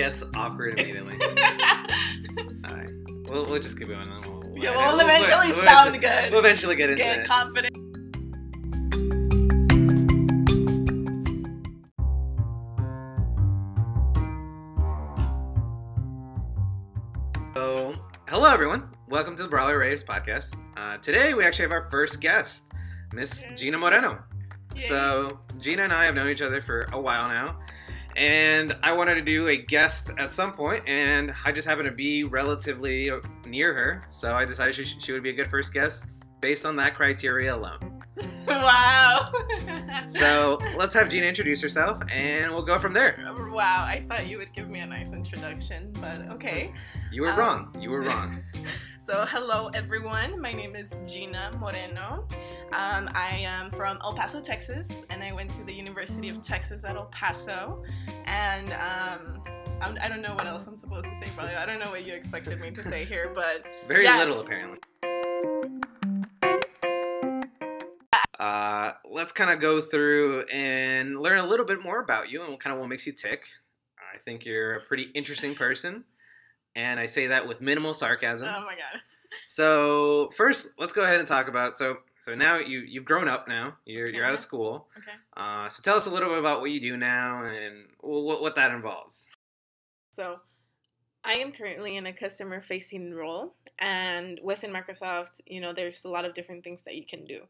gets awkward immediately. All right, we'll, we'll just keep going. We'll, we'll yeah, edit. we'll eventually we'll sound eventually- good. We'll eventually get into Get it. confident. So, hello everyone. Welcome to the Braulio Reyes podcast. Uh, today we actually have our first guest, Miss Gina Moreno. So, Gina and I have known each other for a while now, and I wanted to do a guest at some point, and I just happened to be relatively near her, so I decided she, she would be a good first guest based on that criteria alone. wow. So, let's have Gina introduce herself, and we'll go from there. wow, I thought you would give me a nice introduction, but okay. You were Um, wrong. You were wrong. So, hello everyone. My name is Gina Moreno. Um, I am from El Paso, Texas, and I went to the University of Texas at El Paso. And um, I'm, don't know what else I'm supposed to say, probably. I don't know what you expected me to say here, but Very Yeah. little, apparently. Uh, let's kind of go through and learn a little bit more about you and kind of what makes you tick. I think you're a pretty interesting person, and I say that with minimal sarcasm. oh my god. so first, let's go ahead and talk about so so now you you've grown up now. You're you're out of school. Okay. Uh, so tell us a little bit about what you do now and what what that involves. So, I am currently in a customer facing role, and within Microsoft, you know, there's a lot of different things that you can do.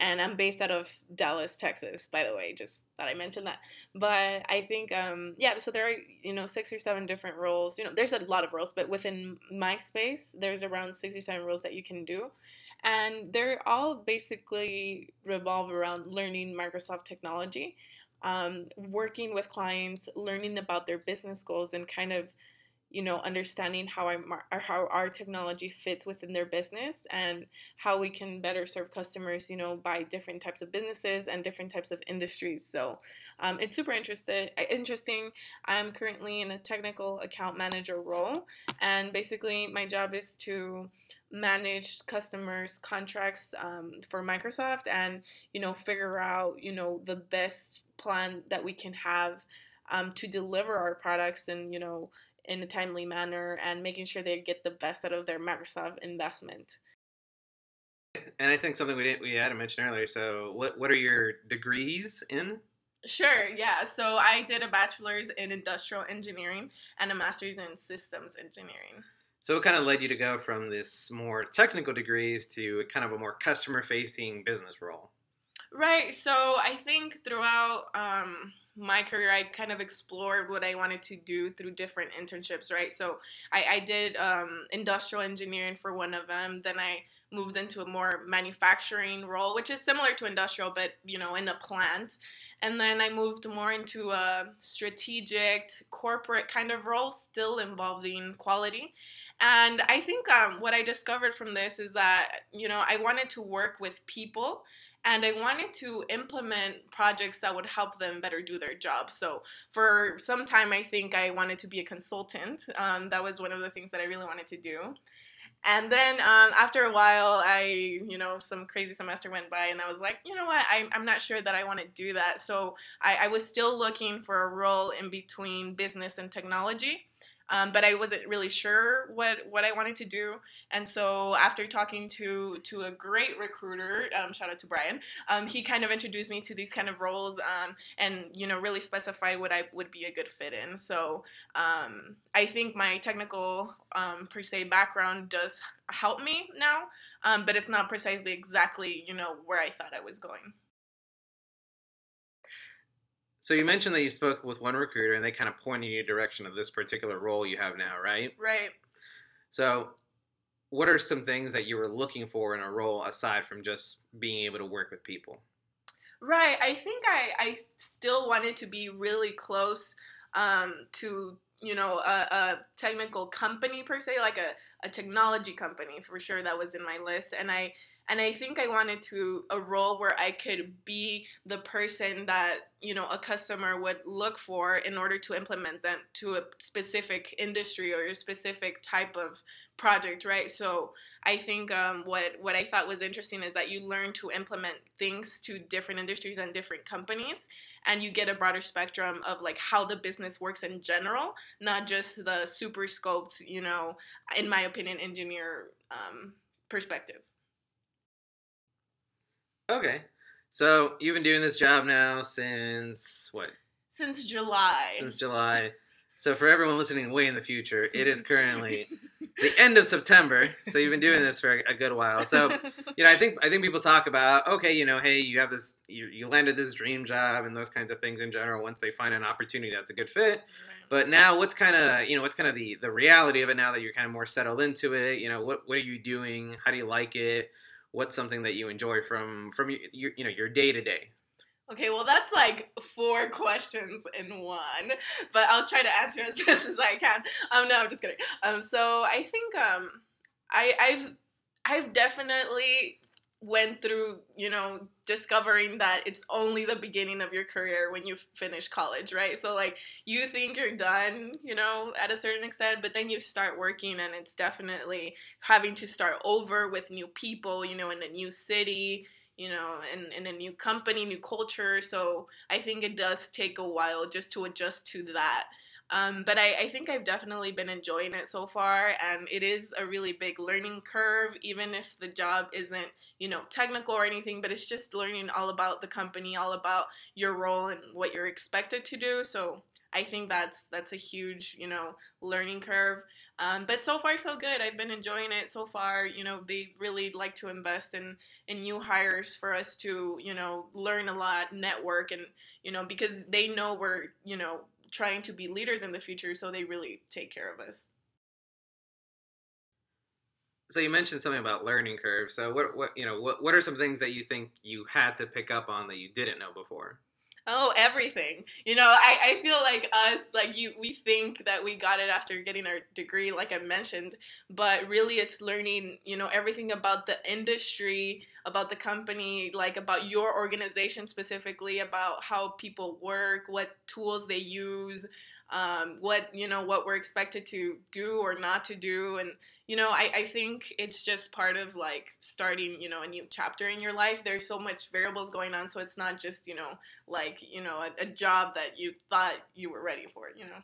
And I'm based out of Dallas, Texas, by the way, just thought I mentioned that. But I think, um, yeah, so there are, you know, six or seven different roles. You know, there's a lot of roles, but within my space, there's around six or seven roles that you can do. And they're all basically revolve around learning Microsoft technology, um, working with clients, learning about their business goals, and kind of, you know, understanding how our how our technology fits within their business and how we can better serve customers, you know, by different types of businesses and different types of industries. So um, it's super interested, interesting. I'm currently in a technical account manager role, and basically my job is to manage customers contracts um, for microsoft and you know figure out you know the best plan that we can have um, to deliver our products and you know in a timely manner and making sure they get the best out of their microsoft investment And I think something we didn't we had to mention earlier. So what what are your degrees in? Sure, yeah. So I did a bachelor's in industrial engineering and a master's in systems engineering. So it kind of led you to go from this more technical degrees to kind of a more customer facing business role. Right. So I think throughout um, my career, I kind of explored what I wanted to do through different internships. Right. So I, I did um, industrial engineering for one of them. Then I moved into a more manufacturing role, which is similar to industrial, but you know, in a plant. And then I moved more into a strategic corporate kind of role, still involving quality. And I think um, what I discovered from this is that you know I wanted to work with people and I wanted to implement projects that would help them better do their job. So for some time, I think I wanted to be a consultant. Um, that was one of the things that I really wanted to do. And then um, after a while, I, you know, some crazy semester went by, and I was like, you know what, I, I'm not sure that I want to do that. So I, I was still looking for a role in between business and technology. Um, but I wasn't really sure what, what I wanted to do. And so after talking to to a great recruiter, um, shout out to Brian, um, he kind of introduced me to these kind of roles um, and you know really specified what I would be a good fit in. So um, I think my technical per se background does help me now, but it's not precisely exactly you know where I thought I was going. So you mentioned that you spoke with one recruiter and they kind of pointed you in the direction of this particular role you have now, right? Right. So what are some things that you were looking for in a role aside from just being able to work with people? Right. I think I, I still wanted to be really close um, to you know a, a technical company per se, like a a technology company for sure that was in my list and i and i think i wanted to a role where i could be the person that you know a customer would look for in order to implement them to a specific industry or a specific type of project right? So i think um, what what i thought was interesting is that you learn to implement things to different industries and different companies and you get a broader spectrum of like how the business works in general not just the super scoped you know in my opinion engineer um, perspective Okay. So you've been doing this job now since what? since july Since July. So for everyone listening way in the future, it is currently the end of September. So you've been doing this for a good while. So you know, I think I think people talk about okay, you know, hey, you have this, you, you landed this dream job and those kinds of things in general. Once they find an opportunity that's a good fit, but now what's kind of you know what's kind of the the reality of it now that you're kind of more settled into it. You know, what what are you doing? How do you like it? What's something that you enjoy from from your, your you know your day to day? Okay, well, that's like four questions in one, but I'll try to answer as best as I can. Um, no, I'm just kidding. Um, so I think um, I, I've I've definitely went through you know discovering that it's only the beginning of your career when you finish college right so like you think you're done you know at a certain extent but then you start working and it's definitely having to start over with new people you know in a new city you know, in, in a new company, new culture. So I think it does take a while just to adjust to that. Um, but I, I think I've definitely been enjoying it so far, and it is a really big learning curve, even if the job isn't, you know, technical or anything, but it's just learning all about the company, all about your role and what you're expected to do. So I think that's that's a huge, you know, learning curve. Um, but so far so good. I've been enjoying it so far. You know, they really like to invest in in new hires for us to, you know, learn a lot, network, and you know, because they know we're, you know, trying to be leaders in the future, so they really take care of us. So you mentioned something about learning curve. So what what you know what what are some things that you think you had to pick up on that you didn't know before? Oh, everything. You know, I, I feel like us, like you, we think that we got it after getting our degree, like I mentioned, but really it's learning, you know, everything about the industry, about the company, like about your organization specifically, about how people work, what tools they use, um, what, you know, what we're expected to do or not to do. And, you know, I, I think it's just part of like starting, you know, a new chapter in your life. There's so much variables going on, so it's not just, you know, like, you know, a, a job that you thought you were ready for, you know.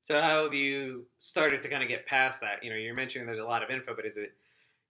So how have you started to kind of get past that? You know, you're mentioning there's a lot of info, but is it,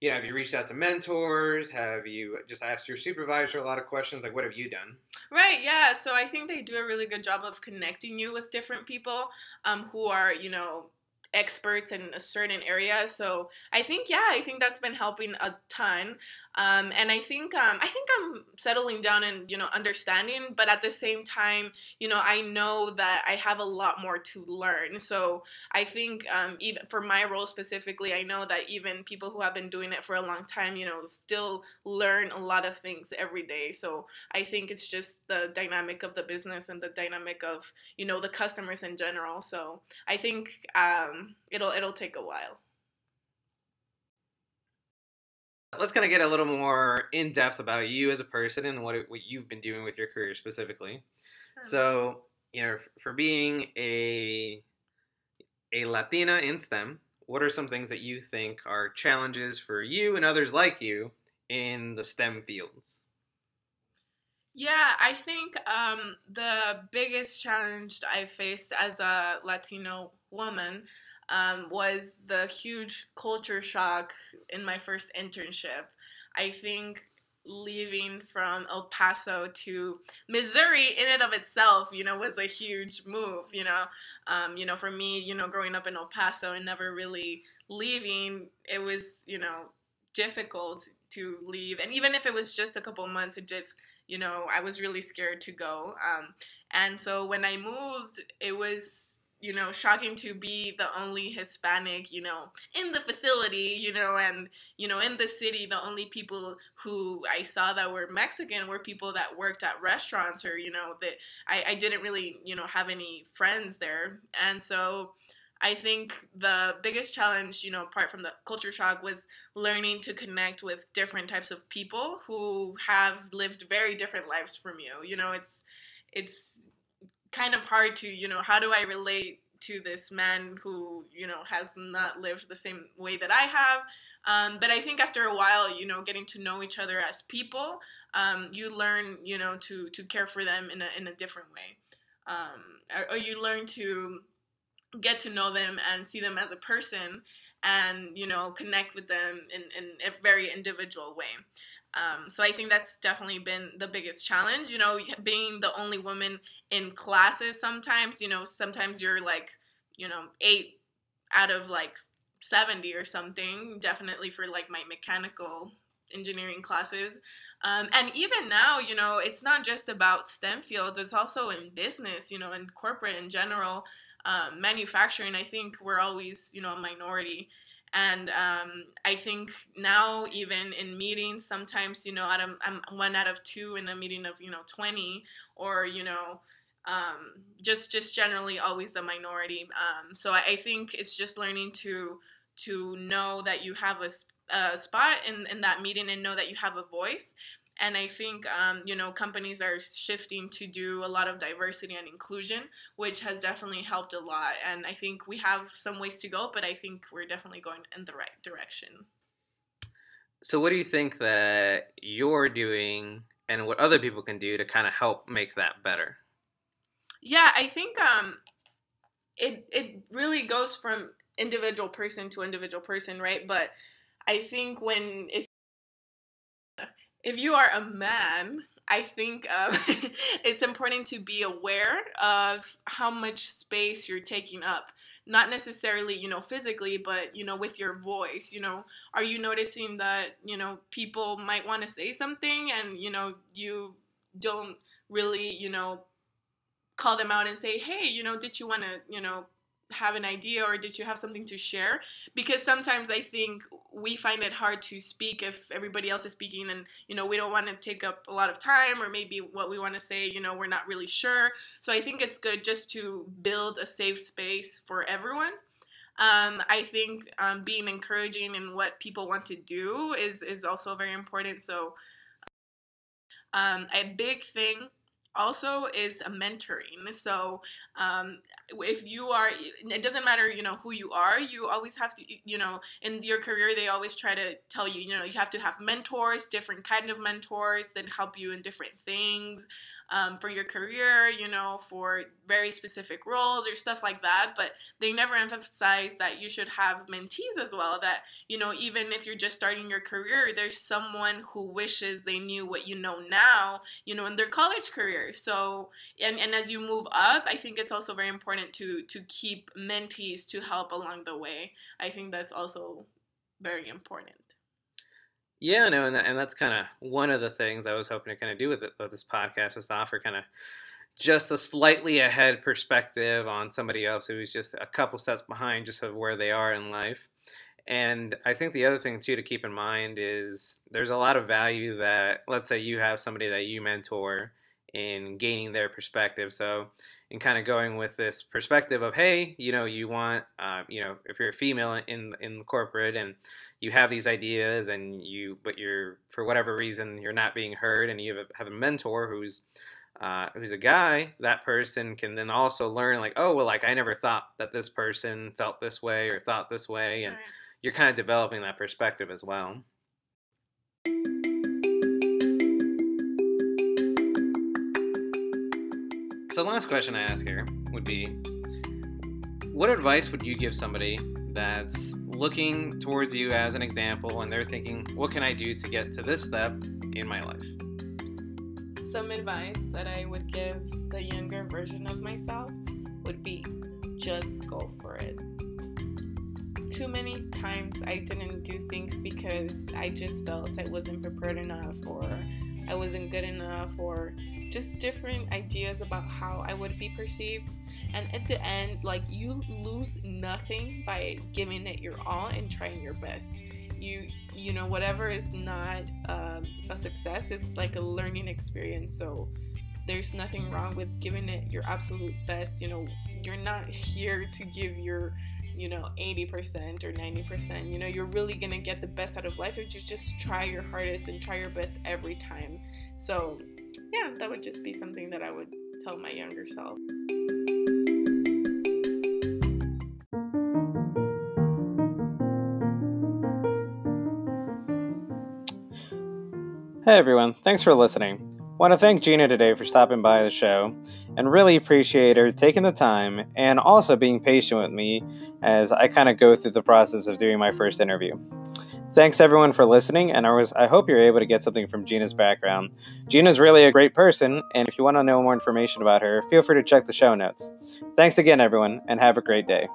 you know, have you reached out to mentors? Have you just asked your supervisor a lot of questions? Like, what have you done? Right, yeah. So I think they do a really good job of connecting you with different people um, who are, you know, experts in a certain area. So I think, yeah, I think that's been helping a ton. Um, and I think, um, I think I'm settling down and you know understanding, but at the same time, you know, I know that I have a lot more to learn. So I think, um, even for my role specifically, I know that even people who have been doing it for a long time, you know, still learn a lot of things every day. So I think it's just the dynamic of the business and the dynamic of you know the customers in general. So I think um, it'll it'll take a while. Let's kind of get a little more in depth about you as a person and what it, what you've been doing with your career specifically. So, you know, for being a a Latina in STEM, what are some things that you think are challenges for you and others like you in the STEM fields? Yeah, I think um, the biggest challenge I faced as a Latino woman um, was the huge culture shock in my first internship. I think leaving from El Paso to Missouri in and of itself, you know, was a huge move, you know. Um, you know, for me, you know, growing up in El Paso and never really leaving, it was, you know, difficult to leave. And even if it was just a couple months, it just, you know, I was really scared to go. Um, and so when I moved, it was you know, shocking to be the only Hispanic, you know, in the facility, you know, and, you know, in the city, the only people who I saw that were Mexican were people that worked at restaurants or, you know, that I, I didn't really, you know, have any friends there. And so I think the biggest challenge, you know, apart from the culture shock, was learning to connect with different types of people who have lived very different lives from you. You know, it's it's kind of hard to, you know, how do I relate to this man who you know has not lived the same way that I have. Um, but I think after a while, you know, getting to know each other as people, um, you learn, you know, to to care for them in a in a different way, um, or, or you learn to get to know them and see them as a person and you know connect with them in, in a very individual way um, so i think that's definitely been the biggest challenge you know being the only woman in classes sometimes you know sometimes you're like you know eight out of like 70 or something definitely for like my mechanical engineering classes um, and even now you know it's not just about stem fields it's also in business you know in corporate in general um, manufacturing, I think we're always, you know, a minority. And um, I think now, even in meetings, sometimes, you know, of, I'm one out of two in a meeting of, you know, 20, or, you know, um, just just generally always the minority. Um, so I, I, think it's just learning to to know that you have a, a spot in, in that meeting and know that you have a voice and I think um, you know companies are shifting to do a lot of diversity and inclusion, which has definitely helped a lot. And I think we have some ways to go, but I think we're definitely going in the right direction. So, what do you think that you're doing, and what other people can do to kind of help make that better? Yeah, I think um, it it really goes from individual person to individual person, right? But I think when if if you are a man, I think um, it's important to be aware of how much space you're taking up. Not necessarily, you know, physically, but, you know, with your voice. You know, are you noticing that, you know, people might want to say something and, you know, you don't really, you know, call them out and say, hey, you know, did you want to, you know, have an idea or did you have something to share? Because sometimes i think we find it hard to speak if everybody else is speaking and you know we don't want to take up a lot of time or maybe what we want to say you know we're not really sure. So i think it's good just to build a safe space for everyone. Um, I think um, being encouraging in what people want to do is is also very important. So, um, a big thing also is a mentoring so um, if you are it doesn't matter you know who you are you always have to you know in your career they always try to tell you you know you have to have mentors different kind of mentors that help you in different things um, for your career, you know, for very specific roles or stuff like that. But they never emphasize that you should have mentees as well. That, you know, even if you're just starting your career, there's someone who wishes they knew what you know now, you know, in their college career. So, and, and as you move up, I think it's also very important to to keep mentees to help along the way. I think that's also very important. Yeah, no, and, that, and that's kind of one of the things I was hoping to kind of do with, it, with this podcast is to offer kind of just a slightly ahead perspective on somebody else who's just a couple steps behind just of where they are in life. And I think the other thing too to keep in mind is there's a lot of value that let's say you have somebody that you mentor in gaining their perspective. So in kind of going with this perspective of hey, you know, you want, uh, you know, if you're a female in in corporate and you have these ideas and you but you're for whatever reason you're not being heard and you have a, have a mentor who's uh, who's a guy that person can then also learn like oh well like i never thought that this person felt this way or thought this way and right. you're kind of developing that perspective as well so the last question i ask here would be what advice would you give somebody that's looking towards you as an example and they're thinking, what can I do to get to this step in my life? Some advice that I would give the younger version of myself would be just go for it. Too many times I didn't do things because I just felt I wasn't prepared enough or I wasn't good enough or just different ideas about how I would be perceived. And at the end, like you lose nothing by giving it your all and trying your best. You you know whatever is not um, a success, it's like a learning experience. So there's nothing wrong with giving it your absolute best. You know, you're not here to give your you know 80% or 90% you know you're really gonna get the best out of life if you just try your hardest and try your best every time so yeah that would just be something that i would tell my younger self Hey everyone, thanks for listening. Want to thank Gina today for stopping by the show and really appreciate her taking the time and also being patient with me as I kind of go through the process of doing my first interview. Thanks everyone for listening, and I, was, I hope you're able to get something from Gina's background. Gina's really a great person, and if you want to know more information about her, feel free to check the show notes. Thanks again, everyone, and have a great day.